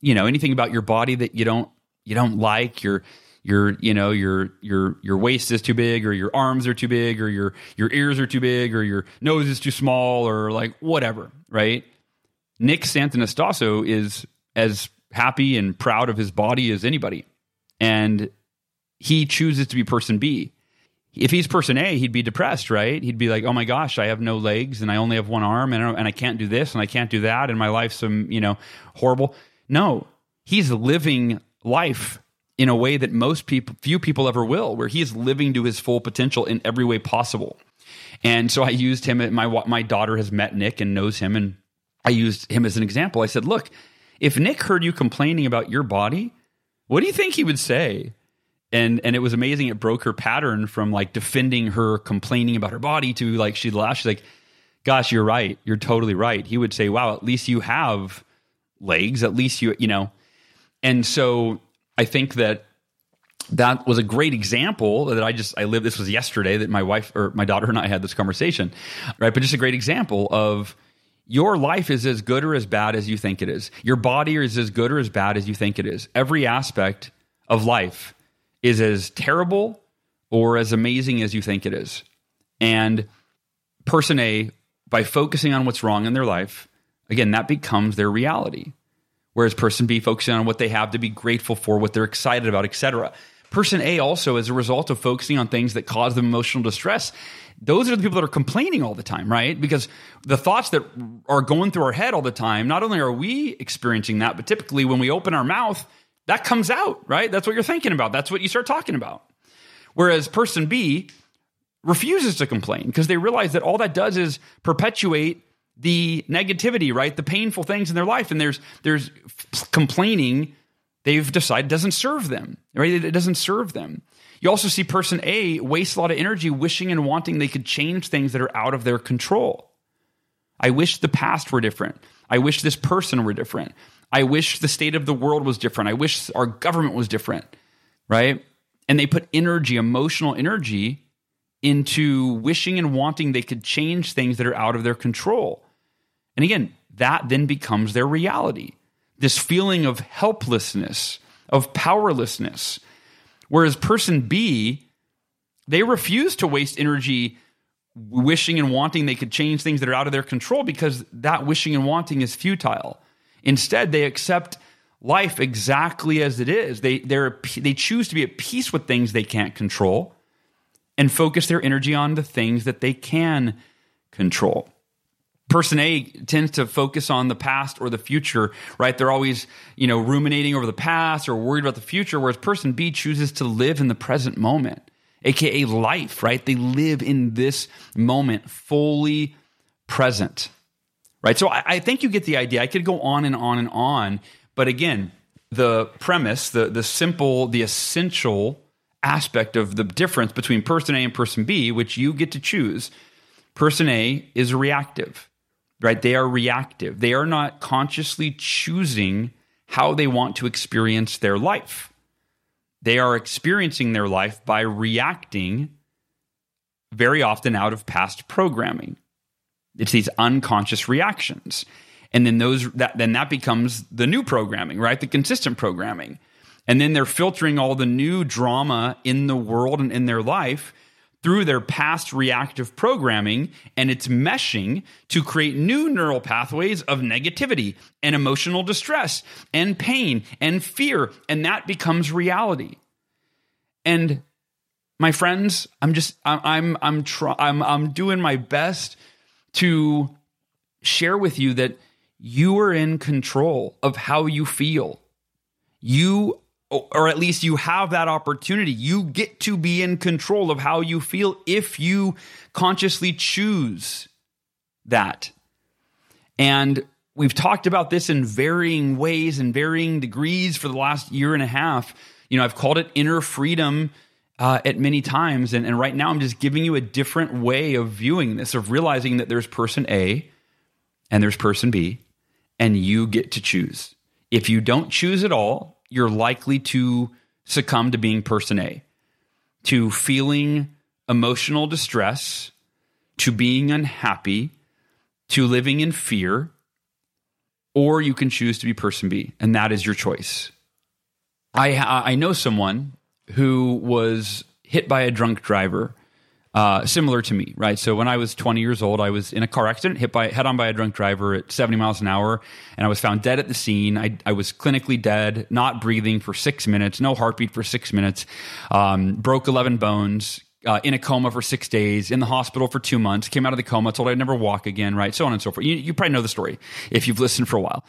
Speaker 1: you know anything about your body that you don't you don't like your your you know your your your waist is too big or your arms are too big or your your ears are too big or your nose is too small or like whatever right nick santonastasso is as happy and proud of his body as anybody and he chooses to be person b if he's person a he'd be depressed right he'd be like oh my gosh i have no legs and i only have one arm and I, and I can't do this and i can't do that and my life's some you know horrible no, he's living life in a way that most people, few people ever will, where he is living to his full potential in every way possible. And so I used him. My my daughter has met Nick and knows him, and I used him as an example. I said, "Look, if Nick heard you complaining about your body, what do you think he would say?" And and it was amazing. It broke her pattern from like defending her complaining about her body to like she'd laughed. She's like, "Gosh, you're right. You're totally right." He would say, "Wow, at least you have." legs. At least you, you know. And so I think that that was a great example that I just I lived. This was yesterday that my wife or my daughter and I had this conversation, right? But just a great example of your life is as good or as bad as you think it is. Your body is as good or as bad as you think it is. Every aspect of life is as terrible or as amazing as you think it is. And person A, by focusing on what's wrong in their life, Again, that becomes their reality. Whereas person B focusing on what they have to be grateful for, what they're excited about, etc. Person A also, as a result of focusing on things that cause them emotional distress, those are the people that are complaining all the time, right? Because the thoughts that are going through our head all the time, not only are we experiencing that, but typically when we open our mouth, that comes out, right? That's what you're thinking about. That's what you start talking about. Whereas person B refuses to complain because they realize that all that does is perpetuate the negativity, right? The painful things in their life. And there's there's complaining they've decided doesn't serve them, right? It doesn't serve them. You also see person A waste a lot of energy wishing and wanting they could change things that are out of their control. I wish the past were different. I wish this person were different. I wish the state of the world was different. I wish our government was different, right? And they put energy, emotional energy, into wishing and wanting they could change things that are out of their control. And again, that then becomes their reality. This feeling of helplessness, of powerlessness. Whereas person B, they refuse to waste energy wishing and wanting they could change things that are out of their control because that wishing and wanting is futile. Instead, they accept life exactly as it is. They they they choose to be at peace with things they can't control and focus their energy on the things that they can control. Person A tends to focus on the past or the future, right? They're always, you know, ruminating over the past or worried about the future, whereas person B chooses to live in the present moment, aka life, right? They live in this moment fully present, right? So I, I think you get the idea. I could go on and on and on, but again, the premise, the the simple, the essential aspect of the difference between person A and person B, which you get to choose. Person A is reactive, right? They are reactive. They are not consciously choosing how they want to experience their life. They are experiencing their life by reacting very often out of past programming. It's these unconscious reactions. And then those that then that becomes the new programming, right? The consistent programming. And then they're filtering all the new drama in the world and in their life through their past reactive programming and it's meshing to create new neural pathways of negativity and emotional distress and pain and fear and that becomes reality and my friends i'm just i'm i'm i'm try, I'm, I'm doing my best to share with you that you are in control of how you feel you or at least you have that opportunity. You get to be in control of how you feel if you consciously choose that. And we've talked about this in varying ways and varying degrees for the last year and a half. You know, I've called it inner freedom uh, at many times. And, and right now, I'm just giving you a different way of viewing this, of realizing that there's person A and there's person B, and you get to choose. If you don't choose at all, you're likely to succumb to being person A, to feeling emotional distress, to being unhappy, to living in fear, or you can choose to be person B, and that is your choice. I I know someone who was hit by a drunk driver uh, similar to me, right? So when I was 20 years old, I was in a car accident, hit by head on by a drunk driver at 70 miles an hour, and I was found dead at the scene. I, I was clinically dead, not breathing for six minutes, no heartbeat for six minutes, um, broke 11 bones. Uh, in a coma for six days, in the hospital for two months, came out of the coma, told I'd never walk again, right? So on and so forth. You, you probably know the story if you've listened for a while.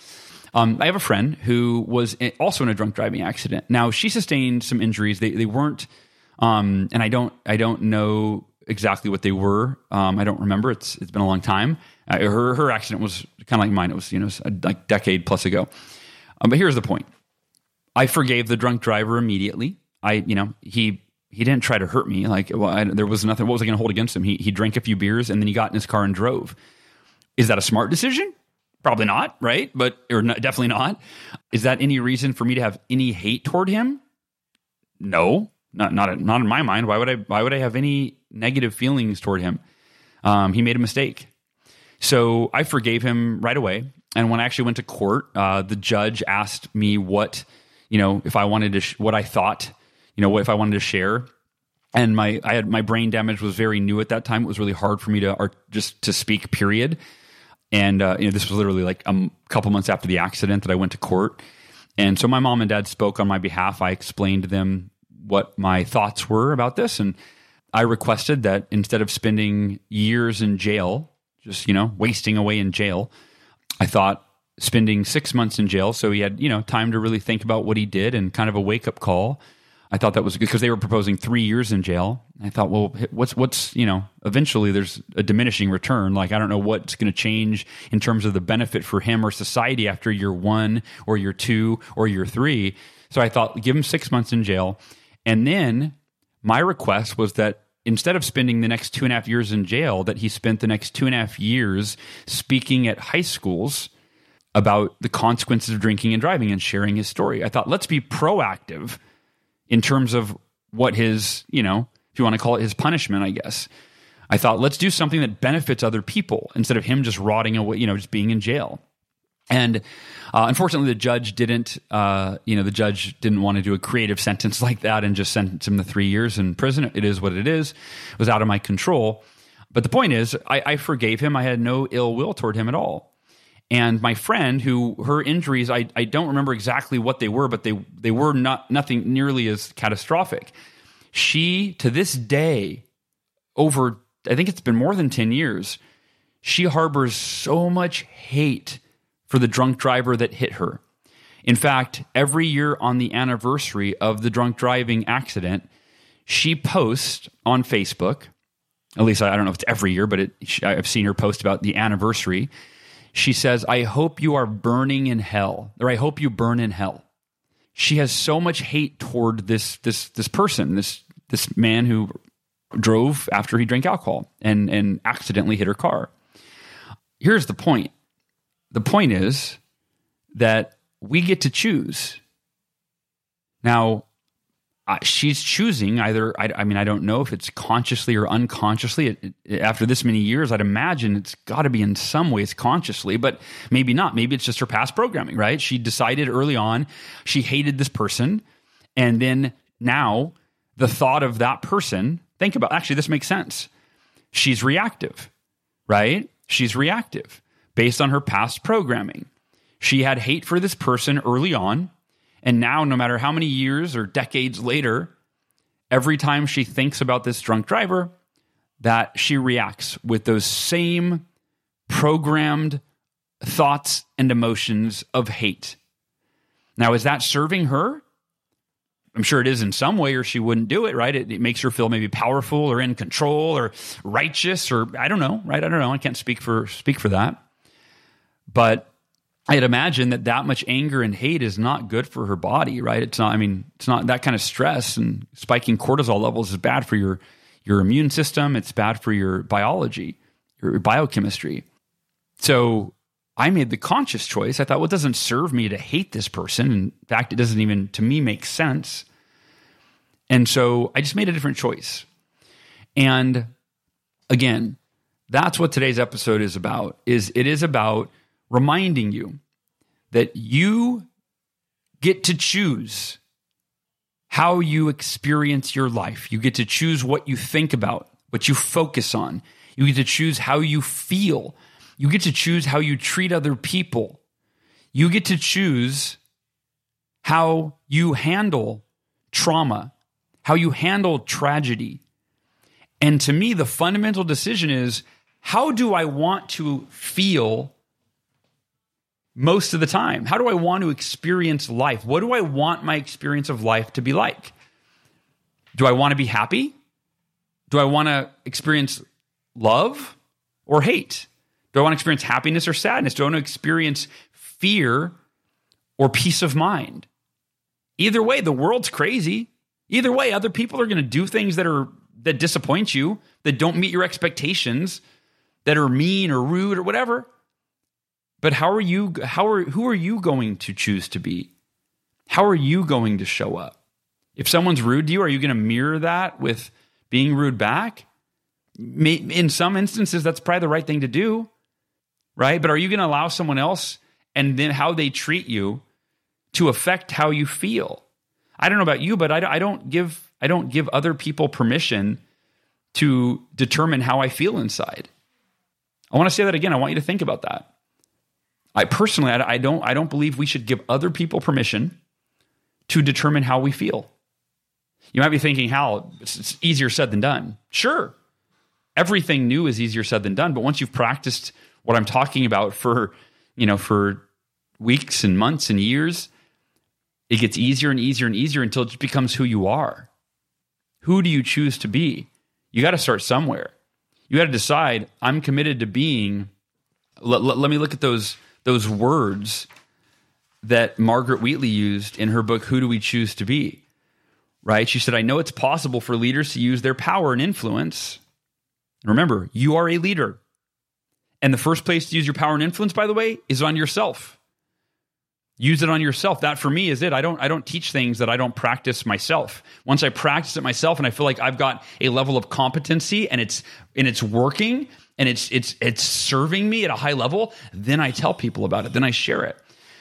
Speaker 1: Um, I have a friend who was also in a drunk driving accident. Now she sustained some injuries. They, they weren't, um, and I don't I don't know exactly what they were. Um, I don't remember. It's it's been a long time. Uh, her her accident was kind of like mine. It was you know a like decade plus ago. Um, but here's the point. I forgave the drunk driver immediately. I you know he he didn't try to hurt me. Like well, I, there was nothing. What was I going to hold against him? He he drank a few beers and then he got in his car and drove. Is that a smart decision? Probably not, right? But or definitely not. Is that any reason for me to have any hate toward him? No, not not not in my mind. Why would I? Why would I have any negative feelings toward him? Um, he made a mistake, so I forgave him right away. And when I actually went to court, uh, the judge asked me what you know if I wanted to sh- what I thought you know if I wanted to share. And my I had my brain damage was very new at that time. It was really hard for me to art, just to speak. Period. And uh, you know this was literally like a couple months after the accident that I went to court. And so my mom and dad spoke on my behalf. I explained to them what my thoughts were about this. And I requested that instead of spending years in jail, just, you know, wasting away in jail, I thought spending six months in jail. So he had, you know, time to really think about what he did and kind of a wake up call. I thought that was good because they were proposing three years in jail. I thought, well, what's what's you know, eventually there's a diminishing return. Like I don't know what's going to change in terms of the benefit for him or society after year one or year two or year three. So I thought, give him six months in jail. And then my request was that instead of spending the next two and a half years in jail, that he spent the next two and a half years speaking at high schools about the consequences of drinking and driving and sharing his story. I thought, let's be proactive in terms of what his, you know, if you want to call it his punishment, I guess. I thought, let's do something that benefits other people instead of him just rotting away, you know, just being in jail. And uh, unfortunately, the judge didn't. Uh, you know, the judge didn't want to do a creative sentence like that and just sentence him to three years in prison. It is what it is. It was out of my control. But the point is, I, I forgave him. I had no ill will toward him at all. And my friend, who her injuries, I, I don't remember exactly what they were, but they they were not nothing nearly as catastrophic. She to this day, over I think it's been more than ten years, she harbors so much hate for the drunk driver that hit her. In fact, every year on the anniversary of the drunk driving accident, she posts on Facebook. At least I don't know if it's every year, but it, I've seen her post about the anniversary she says, I hope you are burning in hell, or I hope you burn in hell. She has so much hate toward this this this person, this this man who drove after he drank alcohol and and accidentally hit her car. Here's the point. The point is that we get to choose. Now, she's choosing either I, I, mean i don't know if it's consciously or unconsciously. It, it, after this many years i'd imagine it's got to be in some ways consciously but maybe not. Maybe it's just her past programming right? She decided early on she hated this person and then now the thought of that person think about actually this makes sense. She's reactive right? She's reactive based on her past programming. She had hate for this person early on and now, no matter how many years or decades later, every time she thinks about this drunk driver, that she reacts with those same programmed thoughts and emotions of hate. Now, is that serving her? I'm sure it is in some way, or she wouldn't do it, right? It, it, makes her feel maybe powerful or in control or righteous, or I don't know, right? I don't know. I can't speak for speak for that. But I'd imagine that that much anger and hate is not good for her body, right? It's not. I mean, it's not that kind of stress and spiking cortisol levels is bad for your your immune system. It's bad for your biology, your biochemistry. So I made the conscious choice. I thought, well, it doesn't serve me to hate this person. In fact, it doesn't even to me make sense. And so I just made a different choice. And again, that's what today's episode is about. Is it is about reminding you that you get to choose how you experience your life. You get to choose what you think about, what you focus on. You get to choose how you feel. You get to choose how you treat other people. You get to choose how you handle trauma, how you handle tragedy. And to me, the fundamental decision is how do I want to feel most of the time? How do I want to experience life? What do I want my experience of life to be like? Do I want to be happy? Do I want to experience love or hate? Do I want to experience happiness or sadness? Do I want to experience fear or peace of mind? Either way, the world's crazy. Either way, other people are going to do things that are that disappoint you, that don't meet your expectations, that are mean or rude or whatever. But how are you how are who are you going to choose to be? How are you going to show up? If someone's rude to you, are you going to mirror that with being rude back? In some instances that's probably the right thing to do, right? But are you going to allow someone else and then how they treat you to affect how you feel? I don't know about you, but I don't give I don't give other people permission to determine how I feel inside. I want to say that again. I want you to think about that. I personally, I, don't, I don't believe we should give other people permission to determine how we feel. You might be thinking, Hal, it's, it's easier said than done. Sure, everything new is easier said than done. But once you've practiced what I'm talking about for, you know, for weeks and months and years, it gets easier and easier and easier until it just becomes who you are. Who do you choose to be? You got to start somewhere. You got to decide, I'm committed to being. Let, let, let me look at those those words that Margaret Wheatley used in her book, Who Do We Choose to Be? Right? She said, I know it's possible for leaders to use their power and influence. Remember, you are a leader. And the first place to use your power and influence, by the way, is on yourself. Use it on yourself. That for me is it. I don't i don't teach things that i don't practice myself. Once i practice it myself and i feel like i've got a level of competency and it's and it's working and it's it's it's serving me at a high level then i tell people about it. Then i share it.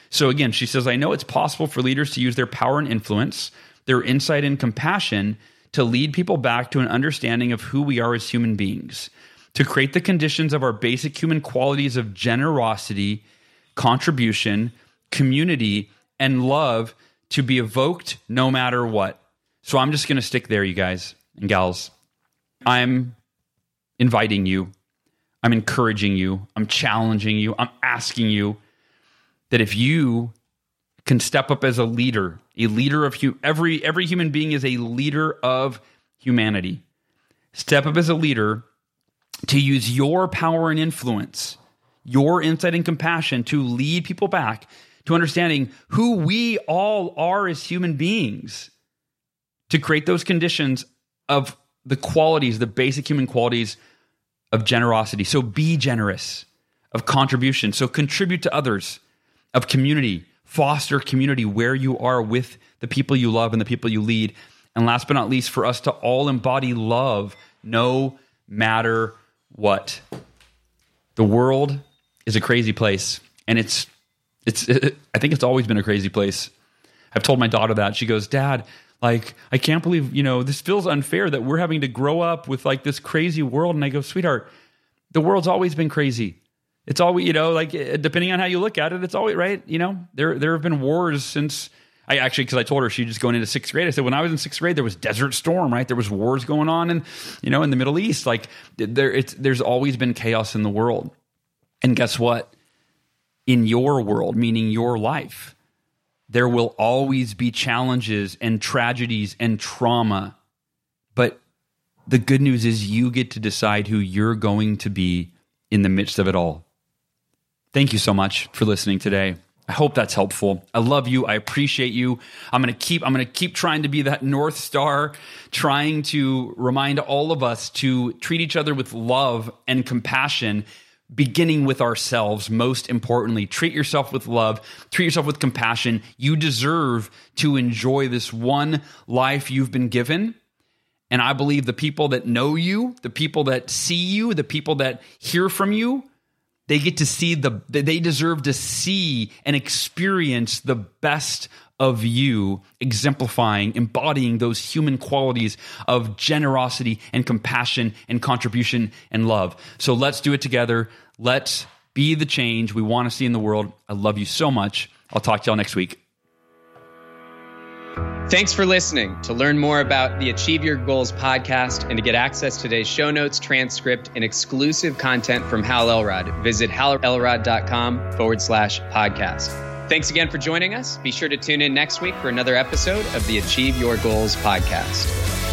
Speaker 1: So again she says i know it's possible for leaders to use their power and influence their insight and compassion to lead people back to an understanding of who we are as human beings to create the conditions of our basic human qualities of generosity contribution community, and love to be evoked no matter what. So I'm just going to stick there, you guys and gals. I'm inviting you, I'm encouraging you, I'm challenging you, I'm asking you that if you can step up as a leader, a leader of hu- every every human being is a leader of humanity. Step up as a leader to use your power and influence, your insight and compassion to lead people back to understanding who we all are as human beings, to create those conditions of the qualities, the basic human qualities of generosity. So be generous, of contribution. So contribute to others, of community, foster community where you are with the people you love and the people you lead. And last but not least, for us to all embody love no matter what. The world is a crazy place, and it's it's it, I think it's always been a crazy place. I've told my daughter that. She goes, "Dad, like I can't believe, you know, this feels unfair that we're having to grow up with like this crazy world." And I go, "Sweetheart, the world's always been crazy. It's always, you know, like eh, depending on how you look at it, it's always right, you know. There there have been wars since I actually, because I told her she just going into sixth grade. I said when I was in sixth grade, there was Desert Storm, right? There was wars going on, and you know, in the Middle East, like there, it's there's always been chaos in the world. And guess what? In your world, meaning your life, there will always be challenges and tragedies and trauma. But the good news is you get to decide who you're going to be in the midst of it all. Thank you so much for listening today. I hope that's helpful. I love you. I appreciate you. I'm going to keep I'm going to keep trying to be that north star, trying to remind all of us to treat each other with love and compassion beginning with ourselves most importantly treat yourself with love treat yourself with compassion. You deserve to enjoy this one life you've been given. And i believe the people that know you the people that see you the people that hear from you they get to see the they deserve to see and experience the best of you exemplifying, embodying those human qualities of generosity and compassion and contribution and love. So let's do it together. Let's be the change we want to see in the world. I love you so much. I'll talk to y'all next week.
Speaker 2: Thanks for listening. To learn more about the Achieve Your Goals podcast and to get access to today's show notes, transcript, and exclusive content from Hal Elrod, visit halelrod.com forward slash podcast. Thanks again for joining us. Be sure to tune in next week for another episode of the Achieve Your Goals podcast.